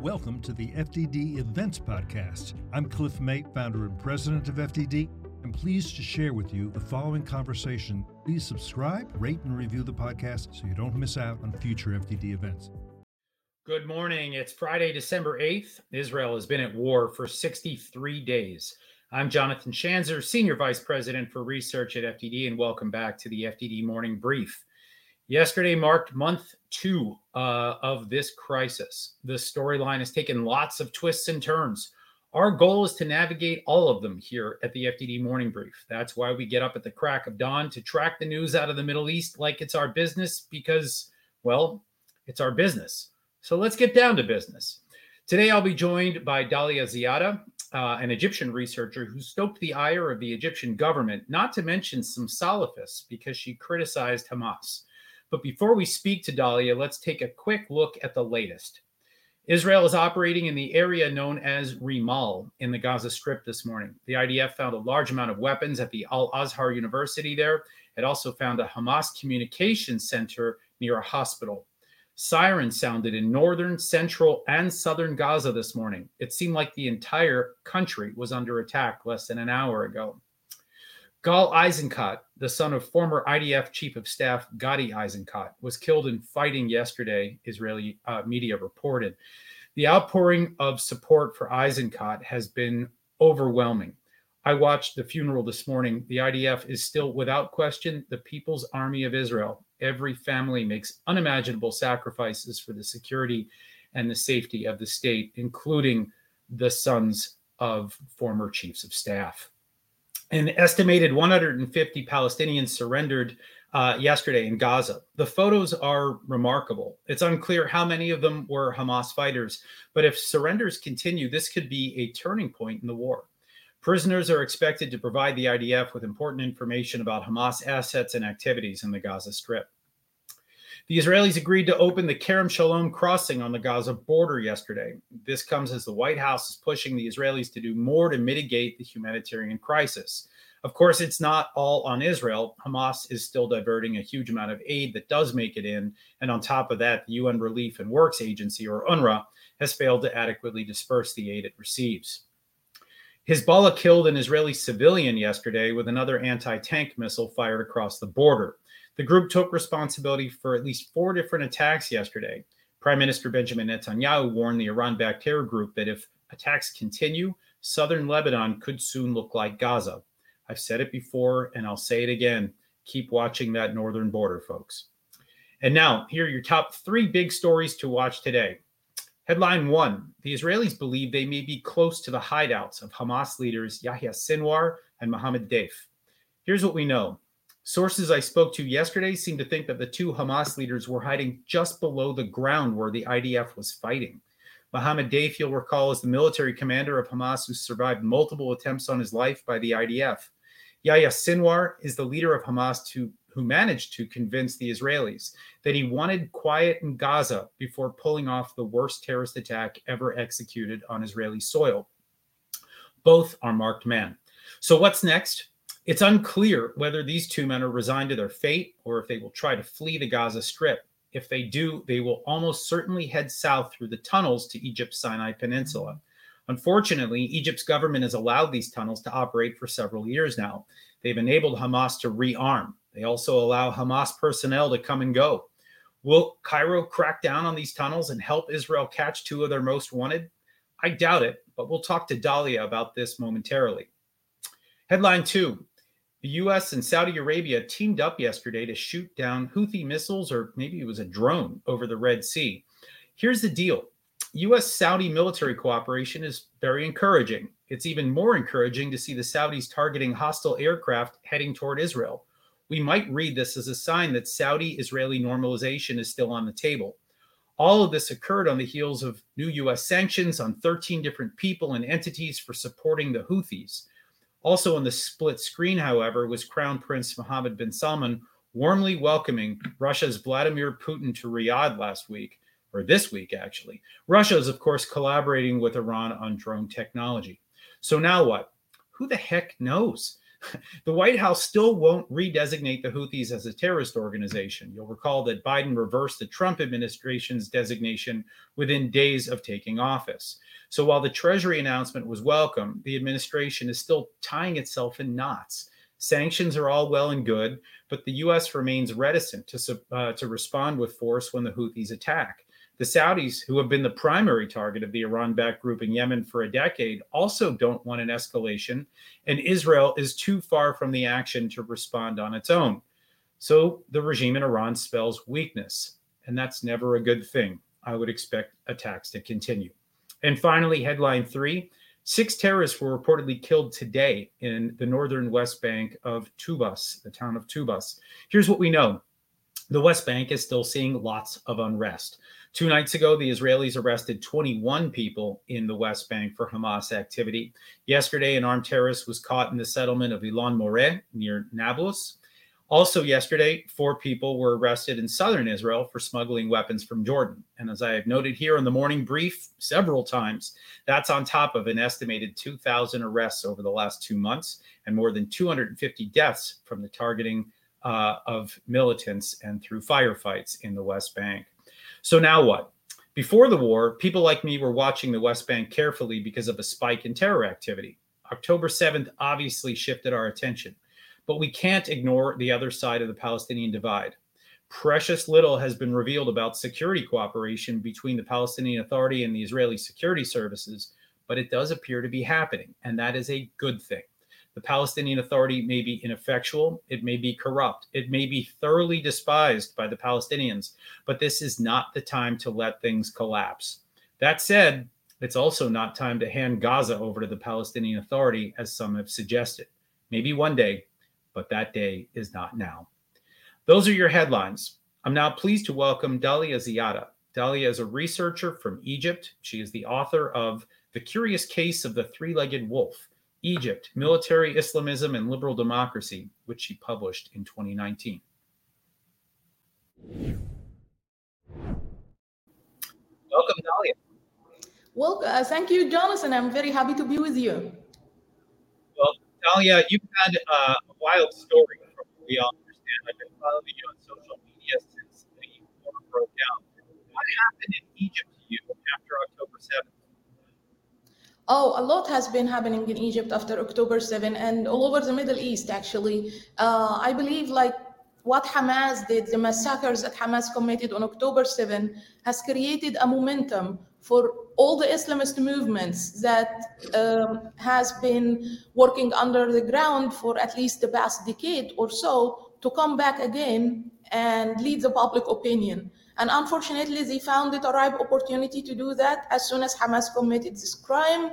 Welcome to the FDD Events Podcast. I'm Cliff May, founder and president of FDD. I'm pleased to share with you the following conversation. Please subscribe, rate, and review the podcast so you don't miss out on future FDD events. Good morning. It's Friday, December 8th. Israel has been at war for 63 days. I'm Jonathan Schanzer, Senior Vice President for Research at FDD, and welcome back to the FDD Morning Brief. Yesterday marked month two uh, of this crisis. The storyline has taken lots of twists and turns. Our goal is to navigate all of them here at the FDD Morning Brief. That's why we get up at the crack of dawn to track the news out of the Middle East like it's our business because, well, it's our business. So let's get down to business. Today, I'll be joined by Dalia Ziada, uh, an Egyptian researcher who stoked the ire of the Egyptian government, not to mention some Salafists because she criticized Hamas. But before we speak to Dalia, let's take a quick look at the latest. Israel is operating in the area known as Rimal in the Gaza Strip this morning. The IDF found a large amount of weapons at the Al Azhar University there. It also found a Hamas communication center near a hospital. Sirens sounded in northern, central, and southern Gaza this morning. It seemed like the entire country was under attack less than an hour ago. Gal Eisenkot, the son of former IDF Chief of Staff Gadi Eisenkot, was killed in fighting yesterday, Israeli uh, media reported. The outpouring of support for Eisenkot has been overwhelming. I watched the funeral this morning. The IDF is still, without question, the People's Army of Israel. Every family makes unimaginable sacrifices for the security and the safety of the state, including the sons of former chiefs of staff. An estimated 150 Palestinians surrendered uh, yesterday in Gaza. The photos are remarkable. It's unclear how many of them were Hamas fighters, but if surrenders continue, this could be a turning point in the war. Prisoners are expected to provide the IDF with important information about Hamas assets and activities in the Gaza Strip. The Israelis agreed to open the Kerem Shalom crossing on the Gaza border yesterday. This comes as the White House is pushing the Israelis to do more to mitigate the humanitarian crisis. Of course, it's not all on Israel. Hamas is still diverting a huge amount of aid that does make it in. And on top of that, the UN Relief and Works Agency, or UNRWA, has failed to adequately disperse the aid it receives. Hezbollah killed an Israeli civilian yesterday with another anti tank missile fired across the border. The group took responsibility for at least four different attacks yesterday. Prime Minister Benjamin Netanyahu warned the Iran backed terror group that if attacks continue, southern Lebanon could soon look like Gaza. I've said it before and I'll say it again. Keep watching that northern border, folks. And now, here are your top three big stories to watch today. Headline one The Israelis believe they may be close to the hideouts of Hamas leaders Yahya Sinwar and Mohammed Deif. Here's what we know Sources I spoke to yesterday seem to think that the two Hamas leaders were hiding just below the ground where the IDF was fighting. Mohammed Deif, you'll recall, is the military commander of Hamas who survived multiple attempts on his life by the IDF. Yahya Sinwar is the leader of Hamas to, who managed to convince the Israelis that he wanted quiet in Gaza before pulling off the worst terrorist attack ever executed on Israeli soil. Both are marked men. So, what's next? It's unclear whether these two men are resigned to their fate or if they will try to flee the Gaza Strip. If they do, they will almost certainly head south through the tunnels to Egypt's Sinai Peninsula. Unfortunately, Egypt's government has allowed these tunnels to operate for several years now. They've enabled Hamas to rearm. They also allow Hamas personnel to come and go. Will Cairo crack down on these tunnels and help Israel catch two of their most wanted? I doubt it, but we'll talk to Dalia about this momentarily. Headline two the US and Saudi Arabia teamed up yesterday to shoot down Houthi missiles, or maybe it was a drone, over the Red Sea. Here's the deal US Saudi military cooperation is very encouraging. It's even more encouraging to see the Saudis targeting hostile aircraft heading toward Israel. We might read this as a sign that Saudi Israeli normalization is still on the table. All of this occurred on the heels of new US sanctions on 13 different people and entities for supporting the Houthis. Also on the split screen, however, was Crown Prince Mohammed bin Salman warmly welcoming Russia's Vladimir Putin to Riyadh last week, or this week, actually. Russia is, of course, collaborating with Iran on drone technology. So now what? Who the heck knows? The White House still won't redesignate the Houthis as a terrorist organization. You'll recall that Biden reversed the Trump administration's designation within days of taking office. So while the Treasury announcement was welcome, the administration is still tying itself in knots. Sanctions are all well and good, but the U.S. remains reticent to, uh, to respond with force when the Houthis attack. The Saudis, who have been the primary target of the Iran backed group in Yemen for a decade, also don't want an escalation, and Israel is too far from the action to respond on its own. So the regime in Iran spells weakness, and that's never a good thing. I would expect attacks to continue. And finally, headline three six terrorists were reportedly killed today in the northern West Bank of Tubas, the town of Tubas. Here's what we know the West Bank is still seeing lots of unrest. Two nights ago, the Israelis arrested 21 people in the West Bank for Hamas activity. Yesterday, an armed terrorist was caught in the settlement of Elon Moreh near Nablus. Also, yesterday, four people were arrested in southern Israel for smuggling weapons from Jordan. And as I have noted here in the morning brief several times, that's on top of an estimated 2,000 arrests over the last two months and more than 250 deaths from the targeting uh, of militants and through firefights in the West Bank. So now what? Before the war, people like me were watching the West Bank carefully because of a spike in terror activity. October 7th obviously shifted our attention, but we can't ignore the other side of the Palestinian divide. Precious little has been revealed about security cooperation between the Palestinian Authority and the Israeli security services, but it does appear to be happening, and that is a good thing. The Palestinian Authority may be ineffectual, it may be corrupt, it may be thoroughly despised by the Palestinians, but this is not the time to let things collapse. That said, it's also not time to hand Gaza over to the Palestinian Authority, as some have suggested. Maybe one day, but that day is not now. Those are your headlines. I'm now pleased to welcome Dalia Ziada. Dalia is a researcher from Egypt. She is the author of The Curious Case of the Three Legged Wolf Egypt, Military Islamism and Liberal Democracy, which she published in 2019. Welcome, Dalia. Well, uh, thank you, Jonathan. I'm very happy to be with you. Well, Dalia, you've had uh, a wild story from what we all understand. I've been following you on social media since the war broke out. What happened in Egypt to you after October 7th? Oh, a lot has been happening in Egypt after October 7 and all over the Middle East, actually. Uh, I believe like what Hamas did, the massacres that Hamas committed on October 7 has created a momentum for all the Islamist movements that um, has been working under the ground for at least the past decade or so to come back again and lead the public opinion. And unfortunately, they found it a ripe opportunity to do that as soon as Hamas committed this crime.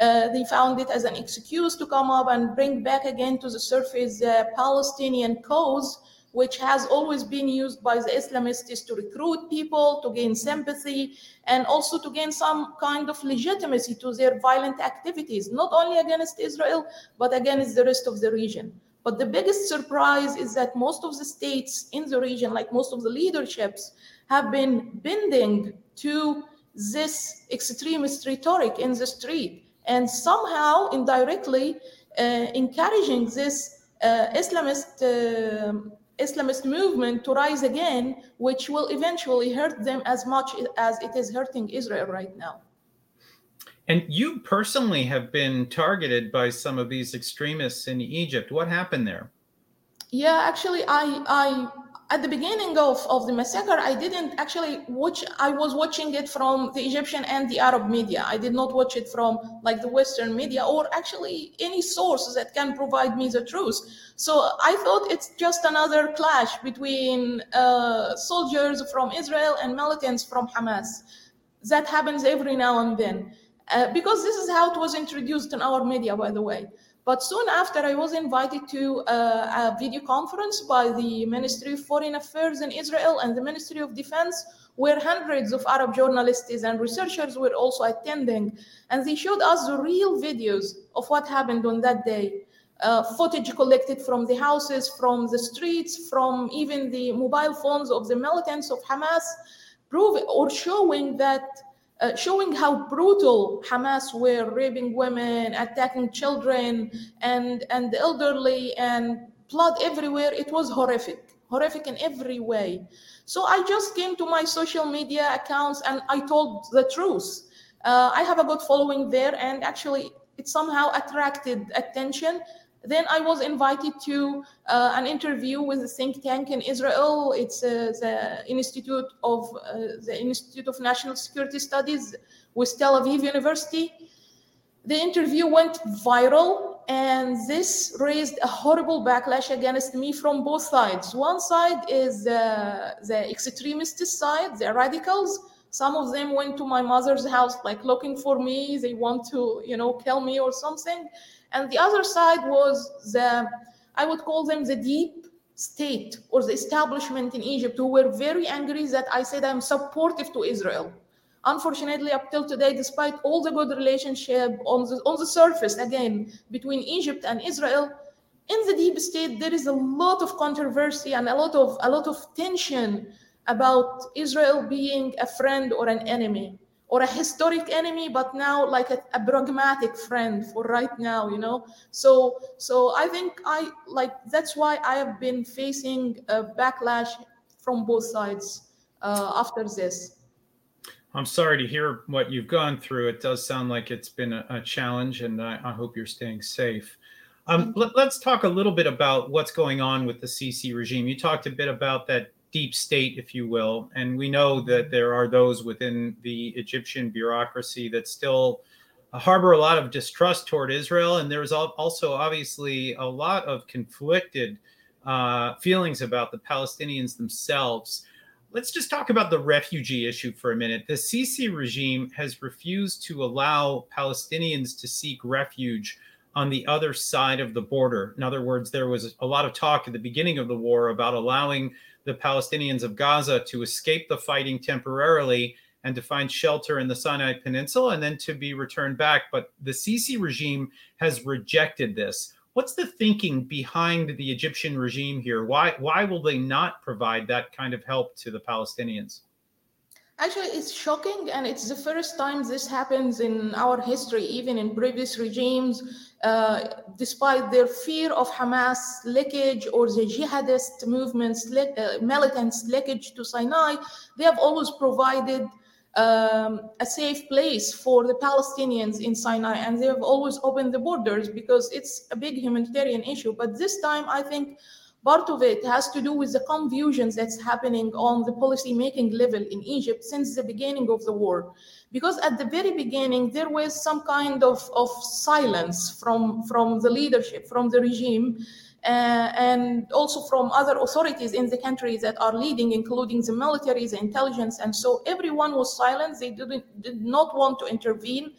Uh, they found it as an excuse to come up and bring back again to the surface the Palestinian cause, which has always been used by the Islamists to recruit people, to gain sympathy, and also to gain some kind of legitimacy to their violent activities, not only against Israel, but against the rest of the region. But the biggest surprise is that most of the states in the region, like most of the leaderships, have been bending to this extremist rhetoric in the street and somehow indirectly uh, encouraging this uh, Islamist uh, Islamist movement to rise again, which will eventually hurt them as much as it is hurting Israel right now. And you personally have been targeted by some of these extremists in Egypt. What happened there? Yeah, actually, I I at the beginning of, of the massacre, I didn't actually watch, I was watching it from the Egyptian and the Arab media. I did not watch it from like the Western media or actually any source that can provide me the truth. So I thought it's just another clash between uh, soldiers from Israel and militants from Hamas. That happens every now and then. Uh, because this is how it was introduced in our media, by the way. But soon after, I was invited to uh, a video conference by the Ministry of Foreign Affairs in Israel and the Ministry of Defense, where hundreds of Arab journalists and researchers were also attending. And they showed us the real videos of what happened on that day. Uh, footage collected from the houses, from the streets, from even the mobile phones of the militants of Hamas, prove or showing that uh, showing how brutal Hamas were raping women, attacking children and, and the elderly, and blood everywhere. It was horrific, horrific in every way. So I just came to my social media accounts and I told the truth. Uh, I have a good following there, and actually, it somehow attracted attention. Then I was invited to uh, an interview with a think tank in Israel. It's uh, the Institute of uh, the Institute of National Security Studies with Tel Aviv University. The interview went viral, and this raised a horrible backlash against me from both sides. One side is the extremist side, the radicals. Some of them went to my mother's house, like looking for me. They want to, you know, kill me or something. And the other side was the, I would call them the deep state or the establishment in Egypt who were very angry that I said I'm supportive to Israel. Unfortunately, up till today, despite all the good relationship on the, on the surface, again, between Egypt and Israel, in the deep state, there is a lot of controversy and a lot of, a lot of tension about Israel being a friend or an enemy or a historic enemy but now like a, a, pragmatic friend for right now you know? So so i think i like that's why i have been facing a backlash from both sides uh, after this. I'm sorry to hear what you've gone through. It does sound like it's been a, a challenge and I, I, hope you're staying safe. Um, let, let's talk a little bit about what's going on with the Sisi regime. You talked a bit about that deep state, if you will. And we know that there are those within the Egyptian bureaucracy that still harbor a lot of distrust toward Israel. And there's also obviously a lot of conflicted uh, feelings about the Palestinians themselves. Let's just talk about the refugee issue for a minute. The Sisi regime has refused to allow Palestinians to seek refuge on the other side of the border. In other words, there was a lot of talk at the beginning of the war about allowing the Palestinians of Gaza to escape the fighting temporarily and to find shelter in the Sinai Peninsula and then to be returned back. But the Sisi regime has rejected this. What's the thinking behind the Egyptian regime here? Why why will they not provide that kind of help to the Palestinians? Actually, it's shocking, and it's the first time this happens in our history, even in previous regimes. Uh, despite their fear of Hamas leakage or the jihadist movements, uh, militants leakage to Sinai, they have always provided um, a safe place for the Palestinians in Sinai, and they have always opened the borders because it's a big humanitarian issue. But this time, I think Part of it has to do with the confusions that's happening on the policy making level in Egypt since the beginning of the war. Because at the very beginning, there was some kind of, of silence from, from the leadership, from the regime, uh, and also from other authorities in the country that are leading, including the military, the intelligence. And so everyone was silent. They didn't, did not want to intervene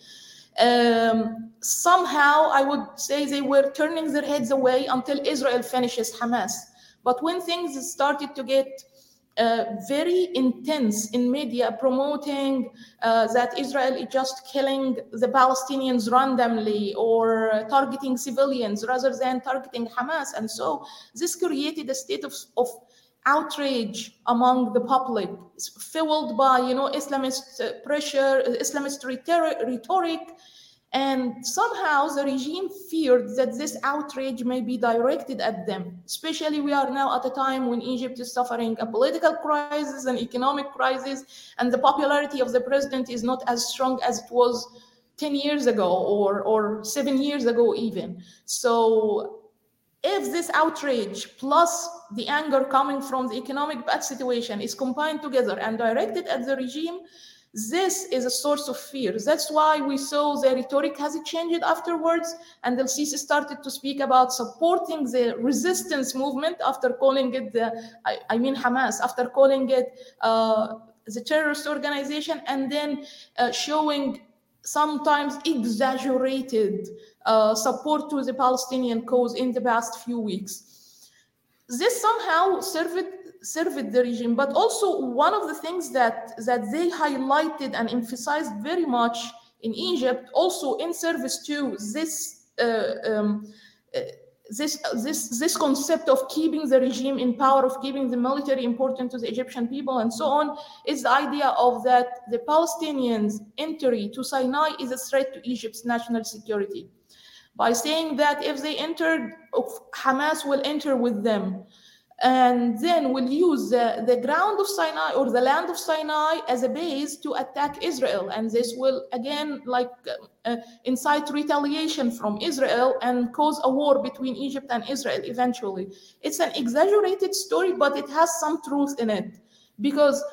um, somehow I would say they were turning their heads away until Israel finishes Hamas. But when things started to get uh, very intense in media promoting uh, that Israel is just killing the Palestinians randomly or targeting civilians rather than targeting Hamas. And so this created a state of, of outrage among the public, fueled by you know Islamist uh, pressure, Islamist rhetoric, and somehow the regime feared that this outrage may be directed at them. Especially, we are now at a time when Egypt is suffering a political crisis, an economic crisis, and the popularity of the president is not as strong as it was 10 years ago or, or seven years ago, even. So, if this outrage plus the anger coming from the economic bad situation is combined together and directed at the regime, this is a source of fear. That's why we saw the rhetoric has changed afterwards, and El Sisi started to speak about supporting the resistance movement after calling it the, I, I mean Hamas, after calling it uh, the terrorist organization, and then uh, showing sometimes exaggerated uh, support to the Palestinian cause in the past few weeks. This somehow served served the regime, but also one of the things that that they highlighted and emphasized very much in Egypt, also in service to this uh, um, uh, this this this concept of keeping the regime in power of keeping the military important to the egyptian people and so on is the idea of that the palestinians entry to sinai is a threat to egypt's national security by saying that if they enter hamas will enter with them and then will use the, the ground of Sinai or the land of Sinai as a base to attack Israel. And this will again like uh, incite retaliation from Israel and cause a war between Egypt and Israel eventually. It's an exaggerated story, but it has some truth in it because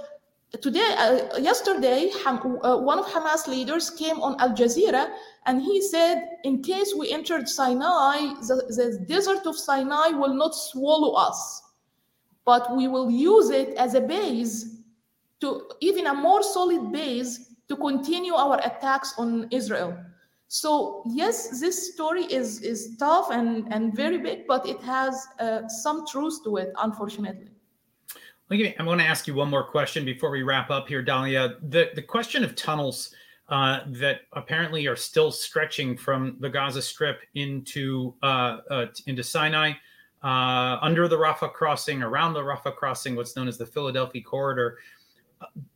today uh, yesterday Ham, uh, one of hamas leaders came on al jazeera and he said in case we entered sinai the, the desert of sinai will not swallow us but we will use it as a base to even a more solid base to continue our attacks on Israel. So yes, this story is is tough and and very big, but it has uh, some truth to it, unfortunately. I want to ask you one more question before we wrap up here, Dalia. The the question of tunnels uh, that apparently are still stretching from the Gaza Strip into uh, uh into Sinai uh, under the Rafah crossing, around the Rafah crossing, what's known as the Philadelphia corridor.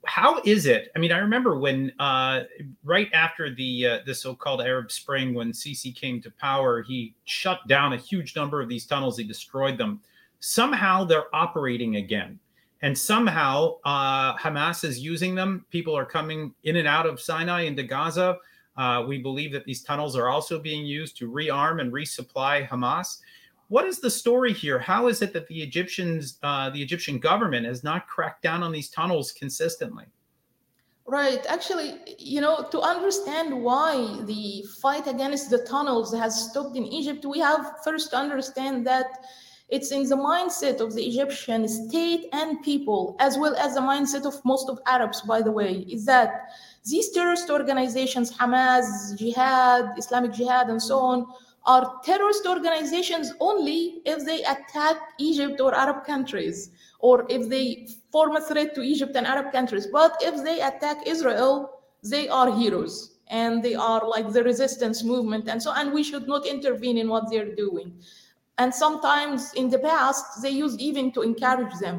How is it? I mean, I remember when uh, right after the uh, the so-called Arab Spring, when Sisi came to power, he shut down a huge number of these tunnels. He destroyed them. Somehow they're operating again, and somehow uh, Hamas is using them. People are coming in and out of Sinai into Gaza. Uh, we believe that these tunnels are also being used to rearm and resupply Hamas what is the story here? How is it that the Egyptians, uh, the Egyptian government, has not cracked down on these tunnels consistently? Right. Actually, you know, to understand why the fight against the tunnels has stopped in Egypt, we have first to understand that it's in the mindset of the Egyptian state and people, as well as the mindset of most of Arabs, by the way, is that these terrorist organizations, Hamas, Jihad, Islamic Jihad, and so on, are terrorist organizations only if they attack Egypt or Arab countries, or if they form a threat to Egypt and Arab countries. But if they attack Israel, they are heroes and they are like the resistance movement and so and we should not intervene in what they're doing and sometimes in the past they used even to encourage them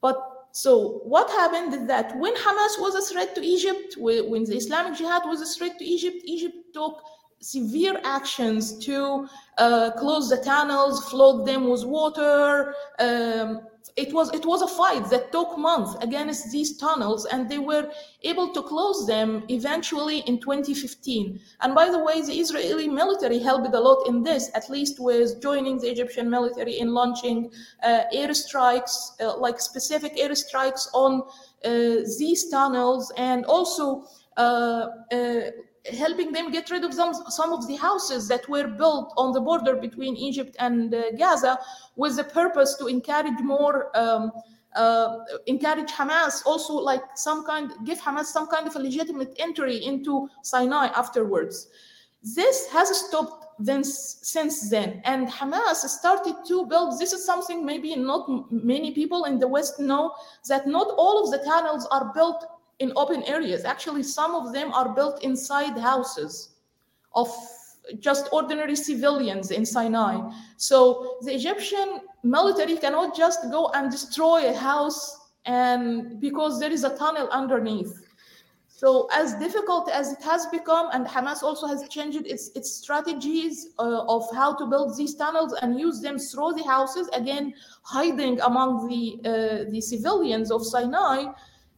but so what happened is that when hamas was a threat to egypt when the islamic jihad was a threat to egypt egypt took severe actions to uh, close the tunnels, flood them with water. Um, it was it was a fight that took months against these tunnels, and they were able to close them eventually in 2015. And by the way, the Israeli military helped a lot in this, at least with joining the Egyptian military in launching uh, airstrikes, uh, like specific airstrikes on uh, these tunnels, and also. Helping them get rid of some, some of the houses that were built on the border between Egypt and uh, Gaza with the purpose to encourage more um, uh, encourage Hamas also like some kind give Hamas some kind of a legitimate entry into Sinai afterwards. This has stopped then since then and Hamas started to build this is something maybe not many people in the West know that not all of the tunnels are built in open areas. Actually, some of them are built inside houses of just ordinary civilians in Sinai. So the Egyptian military cannot just go and destroy a house and because there is a tunnel underneath. So as difficult as it has become, and Hamas also has changed its, its strategies uh, of how to build these tunnels and use them through the houses, again, hiding among the, uh, the civilians of Sinai,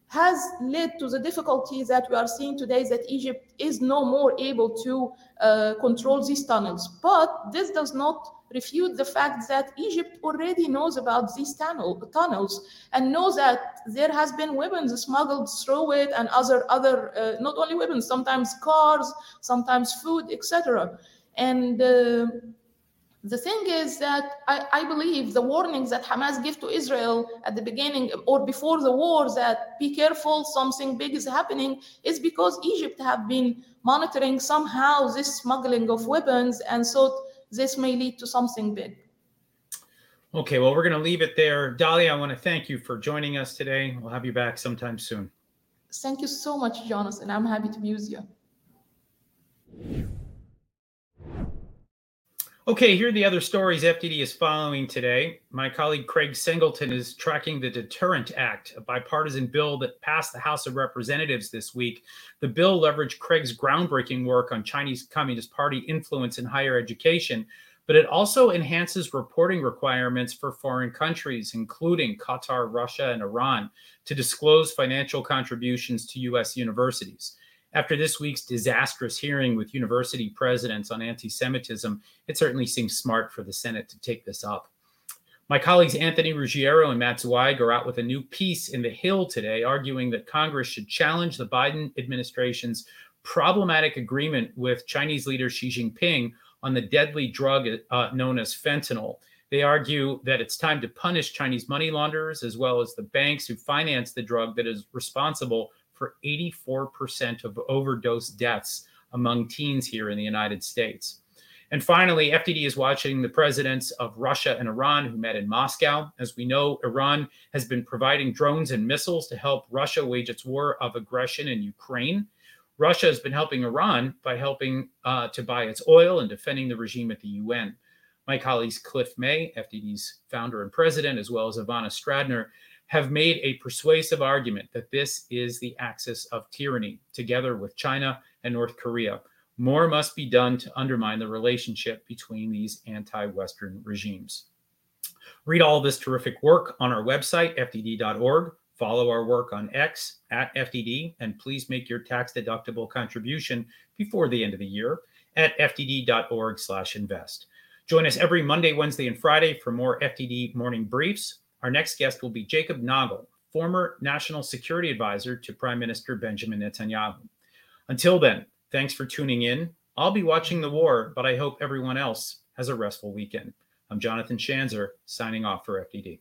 has led to the difficulty that we are seeing today that Egypt is no more able to uh, control these tunnels. But this does not refute the fact that Egypt already knows about these tunnel, tunnels and knows that there has been weapons smuggled through it and other other uh, not only weapons, sometimes cars, sometimes food, etc. And uh, the thing is that I, I, believe the warnings that Hamas give to Israel at the beginning or before the war that be careful, something big is happening, is because Egypt have been monitoring somehow this smuggling of weapons, and so this may lead to something big. Okay, well, we're going to leave it there. Dalia, I want to thank you for joining us today. We'll have you back sometime soon. Thank you so much, Jonathan. I'm happy to be with you. Okay, here are the other stories FDD is following today. My colleague Craig Singleton is tracking the Deterrent Act, a bipartisan bill that passed the House of Representatives this week. The bill leveraged Craig's groundbreaking work on Chinese Communist Party influence in higher education, but it also enhances reporting requirements for foreign countries, including Qatar, Russia, and Iran, to disclose financial contributions to U.S. universities. After this week's disastrous hearing with university presidents on anti Semitism, it certainly seems smart for the Senate to take this up. My colleagues Anthony Ruggiero and Matt Zweig are out with a new piece in The Hill today, arguing that Congress should challenge the Biden administration's problematic agreement with Chinese leader Xi Jinping on the deadly drug uh, known as fentanyl. They argue that it's time to punish Chinese money launderers as well as the banks who finance the drug that is responsible for 84% of overdose deaths among teens here in the United States. And finally, FDD is watching the presidents of Russia and Iran who met in Moscow. As we know, Iran has been providing drones and missiles to help Russia wage its war of aggression in Ukraine. Russia has been helping Iran by helping uh, to buy its oil and defending the regime at the UN. My colleagues Cliff May, FDD's founder and president, as well as Ivana Stradner, have made a persuasive argument that this is the axis of tyranny, together with China and North Korea. More must be done to undermine the relationship between these anti Western regimes. Read all this terrific work on our website, fdd.org. Follow our work on X at FDD, and please make your tax deductible contribution before the end of the year at fdd.org/invest. Join us every Monday, Wednesday, and Friday for more FDD morning briefs. Our next guest will be Jacob Nagel, former national security advisor to Prime Minister Benjamin Netanyahu. Until then, thanks for tuning in. I'll be watching the war, but I hope everyone else has a restful weekend. I'm Jonathan Schanzer, signing off for FDD.